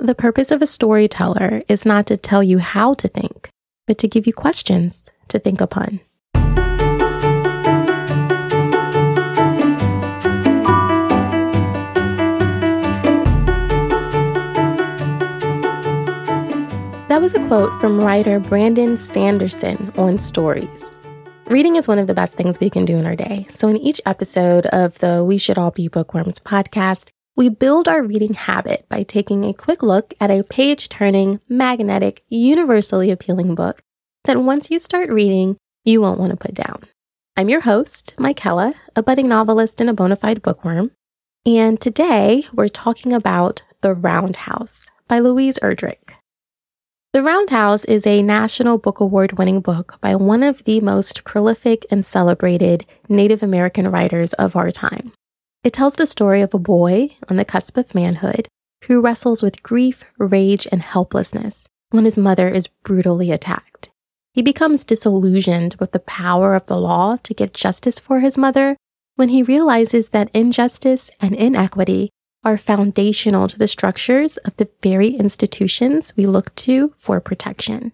The purpose of a storyteller is not to tell you how to think, but to give you questions to think upon. That was a quote from writer Brandon Sanderson on Stories. Reading is one of the best things we can do in our day. So, in each episode of the We Should All Be Bookworms podcast, we build our reading habit by taking a quick look at a page turning, magnetic, universally appealing book that once you start reading, you won't want to put down. I'm your host, Michaela, a budding novelist and a bona fide bookworm. And today we're talking about The Roundhouse by Louise Erdrich. The Roundhouse is a National Book Award winning book by one of the most prolific and celebrated Native American writers of our time. It tells the story of a boy on the cusp of manhood who wrestles with grief, rage, and helplessness when his mother is brutally attacked. He becomes disillusioned with the power of the law to get justice for his mother when he realizes that injustice and inequity are foundational to the structures of the very institutions we look to for protection.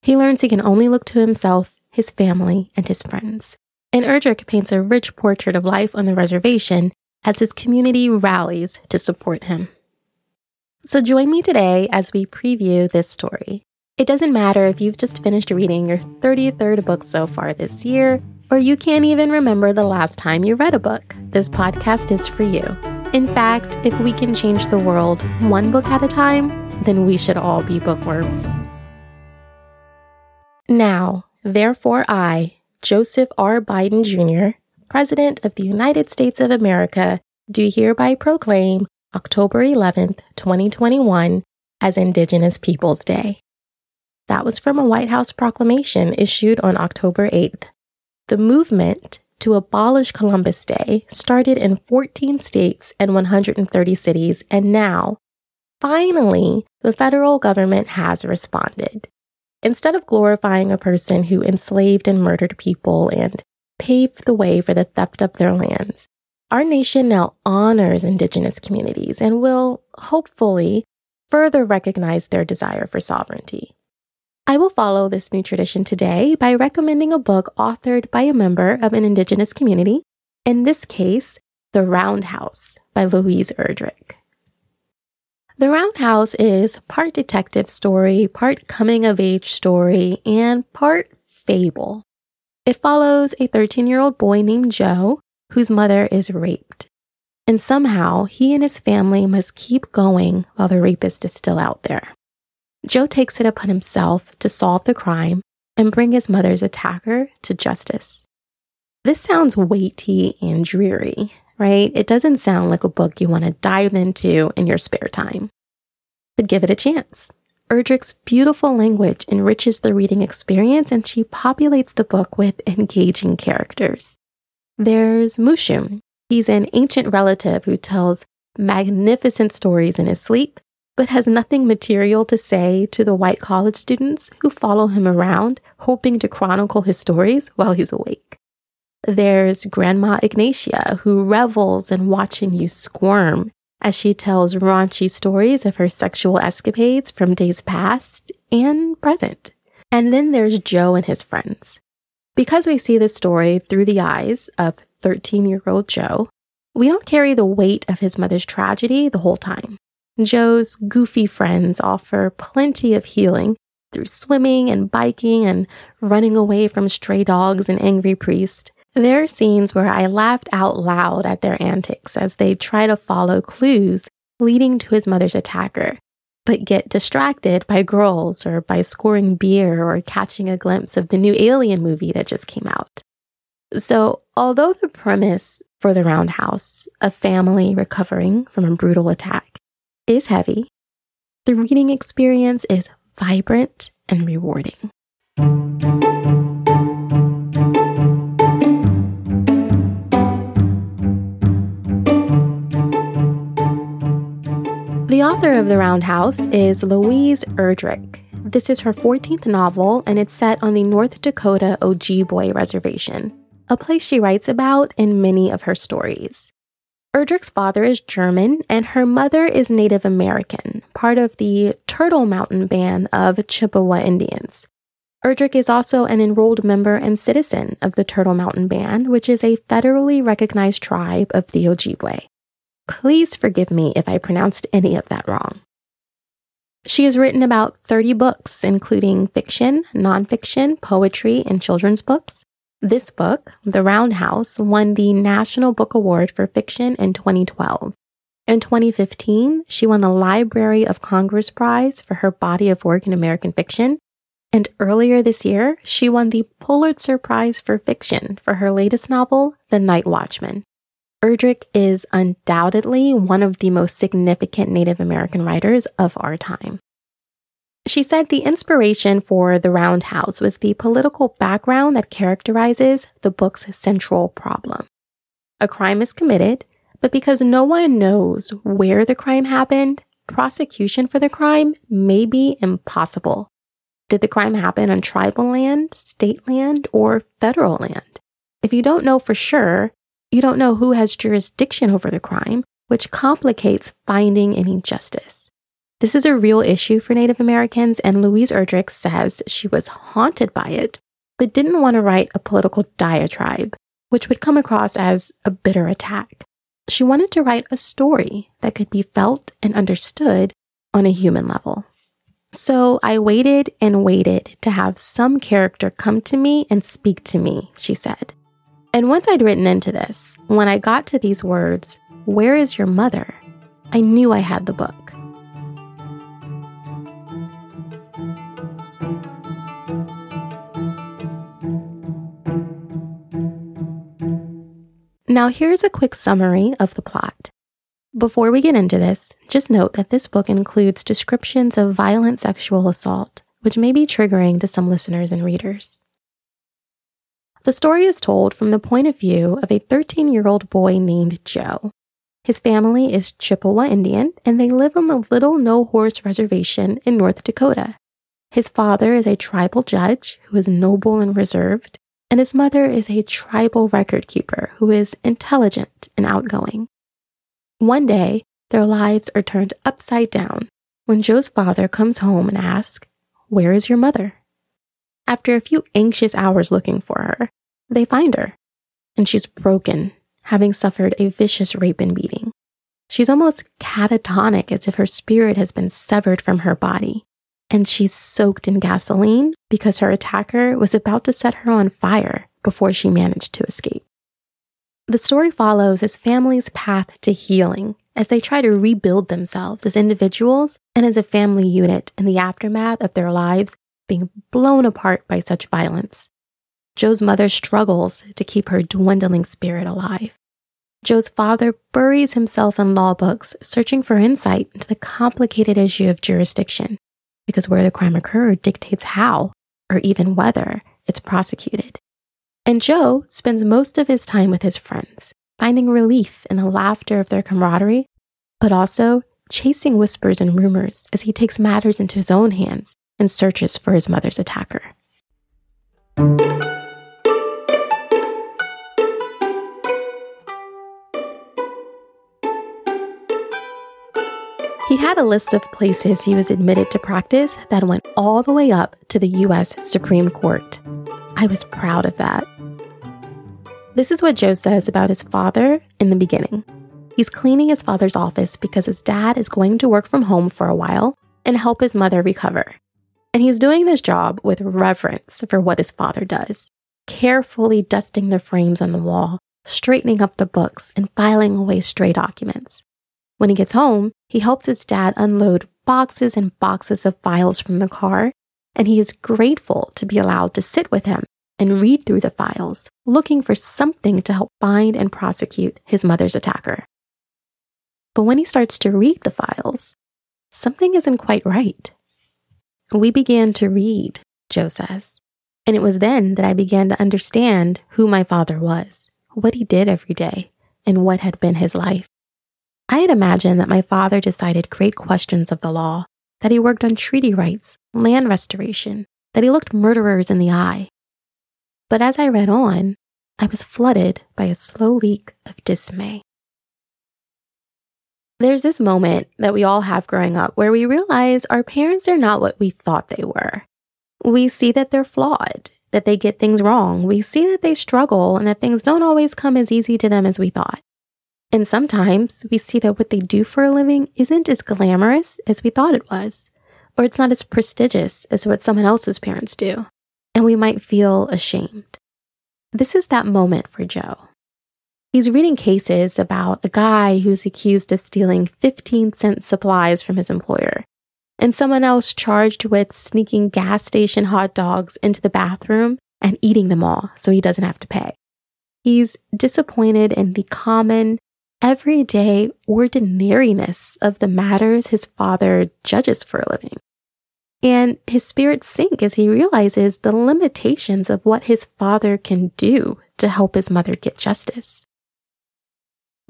He learns he can only look to himself, his family, and his friends. And Erdrich paints a rich portrait of life on the reservation as his community rallies to support him. So join me today as we preview this story. It doesn't matter if you've just finished reading your 33rd book so far this year, or you can't even remember the last time you read a book. This podcast is for you. In fact, if we can change the world one book at a time, then we should all be bookworms. Now, therefore, I, Joseph R. Biden Jr., President of the United States of America, do hereby proclaim October 11th, 2021 as Indigenous Peoples Day. That was from a White House proclamation issued on October 8th. The movement to abolish Columbus Day started in 14 states and 130 cities, and now, finally, the federal government has responded. Instead of glorifying a person who enslaved and murdered people and paved the way for the theft of their lands. Our nation now honors Indigenous communities and will, hopefully, further recognize their desire for sovereignty. I will follow this new tradition today by recommending a book authored by a member of an Indigenous community, in this case, The Roundhouse by Louise Erdrich. The Roundhouse is part detective story, part coming of age story, and part fable. It follows a 13 year old boy named Joe whose mother is raped. And somehow he and his family must keep going while the rapist is still out there. Joe takes it upon himself to solve the crime and bring his mother's attacker to justice. This sounds weighty and dreary, right? It doesn't sound like a book you want to dive into in your spare time. But give it a chance. Erdrich's beautiful language enriches the reading experience and she populates the book with engaging characters. There's Mooshum. He's an ancient relative who tells magnificent stories in his sleep, but has nothing material to say to the white college students who follow him around, hoping to chronicle his stories while he's awake. There's Grandma Ignatia, who revels in watching you squirm as she tells raunchy stories of her sexual escapades from days past and present. And then there's Joe and his friends. Because we see this story through the eyes of 13 year old Joe, we don't carry the weight of his mother's tragedy the whole time. Joe's goofy friends offer plenty of healing through swimming and biking and running away from stray dogs and angry priests. There are scenes where I laughed out loud at their antics as they try to follow clues leading to his mother's attacker, but get distracted by girls or by scoring beer or catching a glimpse of the new Alien movie that just came out. So, although the premise for the Roundhouse, a family recovering from a brutal attack, is heavy, the reading experience is vibrant and rewarding. The author of The Roundhouse is Louise Erdrich. This is her 14th novel, and it's set on the North Dakota Ojibwe Reservation, a place she writes about in many of her stories. Erdrich's father is German and her mother is Native American, part of the Turtle Mountain Band of Chippewa Indians. Erdrich is also an enrolled member and citizen of the Turtle Mountain Band, which is a federally recognized tribe of the Ojibwe. Please forgive me if I pronounced any of that wrong. She has written about 30 books, including fiction, nonfiction, poetry, and children's books. This book, The Roundhouse, won the National Book Award for Fiction in 2012. In 2015, she won the Library of Congress Prize for her body of work in American fiction. And earlier this year, she won the Pulitzer Prize for Fiction for her latest novel, The Night Watchman. Erdrich is undoubtedly one of the most significant Native American writers of our time. She said the inspiration for The Roundhouse was the political background that characterizes the book's central problem. A crime is committed, but because no one knows where the crime happened, prosecution for the crime may be impossible. Did the crime happen on tribal land, state land, or federal land? If you don't know for sure, you don't know who has jurisdiction over the crime, which complicates finding any justice. This is a real issue for Native Americans, and Louise Erdrich says she was haunted by it, but didn't want to write a political diatribe, which would come across as a bitter attack. She wanted to write a story that could be felt and understood on a human level. So I waited and waited to have some character come to me and speak to me, she said. And once I'd written into this, when I got to these words, Where is your mother? I knew I had the book. Now, here's a quick summary of the plot. Before we get into this, just note that this book includes descriptions of violent sexual assault, which may be triggering to some listeners and readers. The story is told from the point of view of a 13 year old boy named Joe. His family is Chippewa Indian and they live on the Little No Horse Reservation in North Dakota. His father is a tribal judge who is noble and reserved, and his mother is a tribal record keeper who is intelligent and outgoing. One day, their lives are turned upside down when Joe's father comes home and asks, Where is your mother? After a few anxious hours looking for her, they find her, and she's broken, having suffered a vicious rape and beating. She's almost catatonic as if her spirit has been severed from her body, and she's soaked in gasoline because her attacker was about to set her on fire before she managed to escape. The story follows his family's path to healing as they try to rebuild themselves as individuals and as a family unit in the aftermath of their lives being blown apart by such violence. Joe's mother struggles to keep her dwindling spirit alive. Joe's father buries himself in law books, searching for insight into the complicated issue of jurisdiction, because where the crime occurred dictates how, or even whether, it's prosecuted. And Joe spends most of his time with his friends, finding relief in the laughter of their camaraderie, but also chasing whispers and rumors as he takes matters into his own hands and searches for his mother's attacker. He had a list of places he was admitted to practice that went all the way up to the US Supreme Court. I was proud of that. This is what Joe says about his father in the beginning. He's cleaning his father's office because his dad is going to work from home for a while and help his mother recover. And he's doing this job with reverence for what his father does, carefully dusting the frames on the wall, straightening up the books, and filing away stray documents. When he gets home, he helps his dad unload boxes and boxes of files from the car, and he is grateful to be allowed to sit with him and read through the files, looking for something to help find and prosecute his mother's attacker. But when he starts to read the files, something isn't quite right. We began to read, Joe says. And it was then that I began to understand who my father was, what he did every day, and what had been his life. I had imagined that my father decided great questions of the law, that he worked on treaty rights, land restoration, that he looked murderers in the eye. But as I read on, I was flooded by a slow leak of dismay. There's this moment that we all have growing up where we realize our parents are not what we thought they were. We see that they're flawed, that they get things wrong. We see that they struggle and that things don't always come as easy to them as we thought. And sometimes we see that what they do for a living isn't as glamorous as we thought it was, or it's not as prestigious as what someone else's parents do. And we might feel ashamed. This is that moment for Joe. He's reading cases about a guy who's accused of stealing 15 cent supplies from his employer, and someone else charged with sneaking gas station hot dogs into the bathroom and eating them all so he doesn't have to pay. He's disappointed in the common, everyday ordinariness of the matters his father judges for a living. And his spirits sink as he realizes the limitations of what his father can do to help his mother get justice.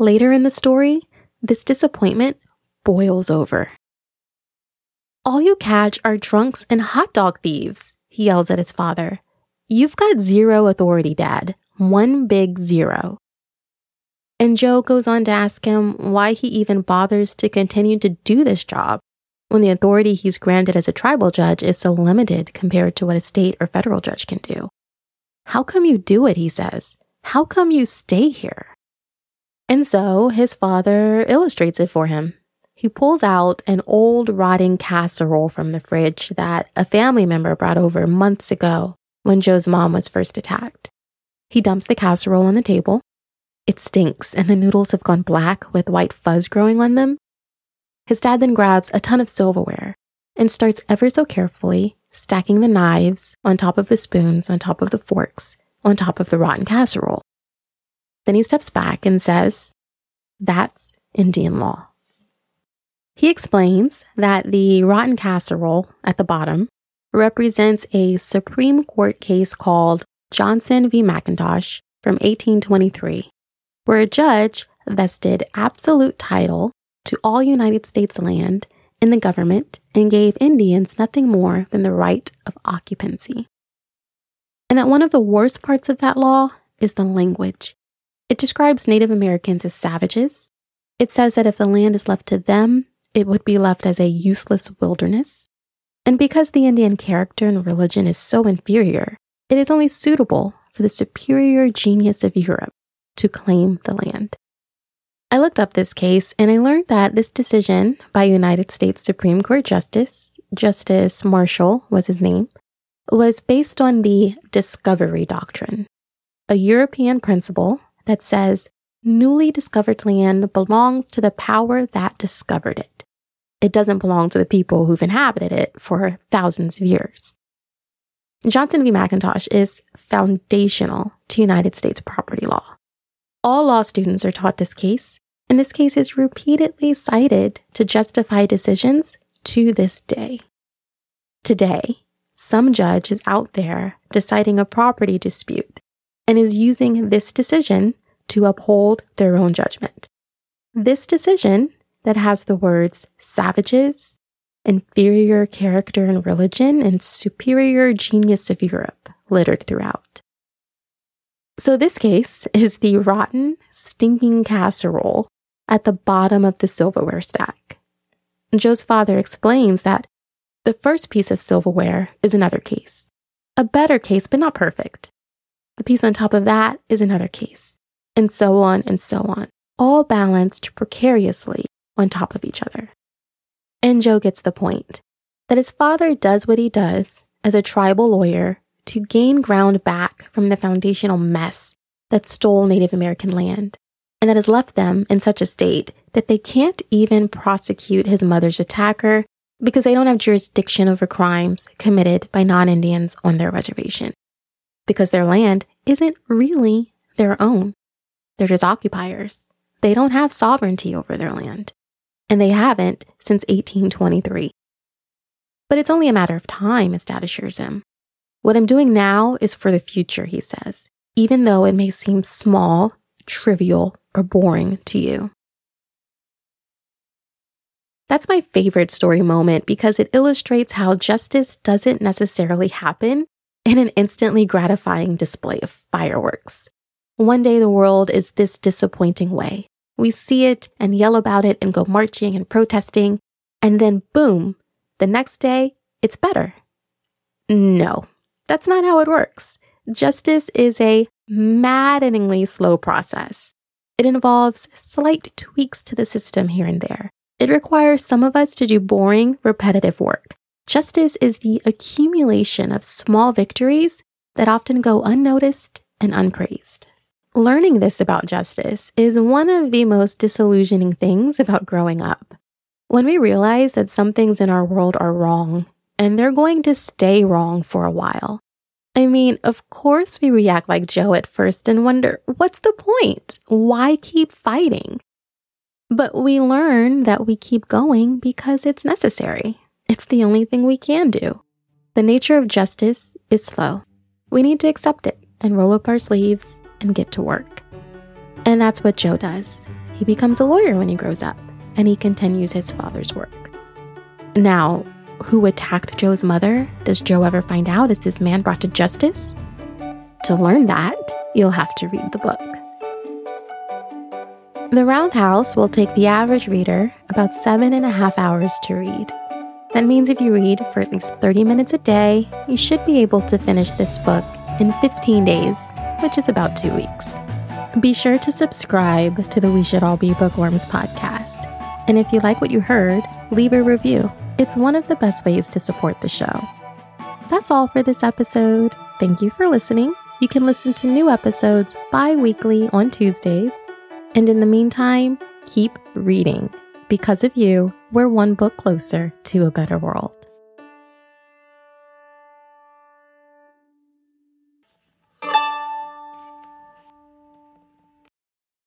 Later in the story, this disappointment boils over. All you catch are drunks and hot dog thieves, he yells at his father. You've got zero authority, Dad. One big zero. And Joe goes on to ask him why he even bothers to continue to do this job when the authority he's granted as a tribal judge is so limited compared to what a state or federal judge can do. How come you do it? He says. How come you stay here? And so his father illustrates it for him. He pulls out an old rotting casserole from the fridge that a family member brought over months ago when Joe's mom was first attacked. He dumps the casserole on the table. It stinks, and the noodles have gone black with white fuzz growing on them. His dad then grabs a ton of silverware and starts ever so carefully stacking the knives on top of the spoons, on top of the forks, on top of the rotten casserole. Then he steps back and says, That's Indian law. He explains that the rotten casserole at the bottom represents a Supreme Court case called Johnson v. McIntosh from 1823, where a judge vested absolute title to all United States land in the government and gave Indians nothing more than the right of occupancy. And that one of the worst parts of that law is the language. It describes Native Americans as savages. It says that if the land is left to them, it would be left as a useless wilderness. And because the Indian character and religion is so inferior, it is only suitable for the superior genius of Europe to claim the land. I looked up this case and I learned that this decision by United States Supreme Court Justice, Justice Marshall was his name, was based on the discovery doctrine, a European principle that says newly discovered land belongs to the power that discovered it. It doesn't belong to the people who've inhabited it for thousands of years. Johnson v. McIntosh is foundational to United States property law. All law students are taught this case, and this case is repeatedly cited to justify decisions to this day. Today, some judge is out there deciding a property dispute and is using this decision to uphold their own judgment. This decision that has the words savages, inferior character and religion, and superior genius of Europe littered throughout. So, this case is the rotten, stinking casserole at the bottom of the silverware stack. Joe's father explains that the first piece of silverware is another case, a better case, but not perfect. The piece on top of that is another case, and so on and so on, all balanced precariously on top of each other. And Joe gets the point that his father does what he does as a tribal lawyer to gain ground back from the foundational mess that stole Native American land, and that has left them in such a state that they can't even prosecute his mother's attacker because they don't have jurisdiction over crimes committed by non Indians on their reservation because their land isn't really their own. They're just occupiers. They don't have sovereignty over their land, and they haven't since 1823. But it's only a matter of time, his dad assures him. What I'm doing now is for the future, he says, even though it may seem small, trivial, or boring to you. That's my favorite story moment because it illustrates how justice doesn't necessarily happen in an instantly gratifying display of fireworks. One day the world is this disappointing way, We see it and yell about it and go marching and protesting. And then, boom, the next day, it's better. No, that's not how it works. Justice is a maddeningly slow process. It involves slight tweaks to the system here and there. It requires some of us to do boring, repetitive work. Justice is the accumulation of small victories that often go unnoticed and unpraised. Learning this about justice is one of the most disillusioning things about growing up. When we realize that some things in our world are wrong and they're going to stay wrong for a while. I mean, of course, we react like Joe at first and wonder, what's the point? Why keep fighting? But we learn that we keep going because it's necessary. It's the only thing we can do. The nature of justice is slow. We need to accept it and roll up our sleeves and get to work. And that's what Joe does. He becomes a lawyer when he grows up, and he continues his father's work. Now, who attacked Joe's mother does Joe ever find out? Is this man brought to justice? To learn that, you'll have to read the book. The Roundhouse will take the average reader about seven and a half hours to read. That means if you read for at least 30 minutes a day, you should be able to finish this book in 15 days, which is about two weeks. Be sure to subscribe to the We Should All Be Bookworms podcast. And if you like what you heard, leave a review. It's one of the best ways to support the show. That's all for this episode. Thank you for listening. You can listen to new episodes bi weekly on Tuesdays. And in the meantime, keep reading. Because of you, we're one book closer to a better world.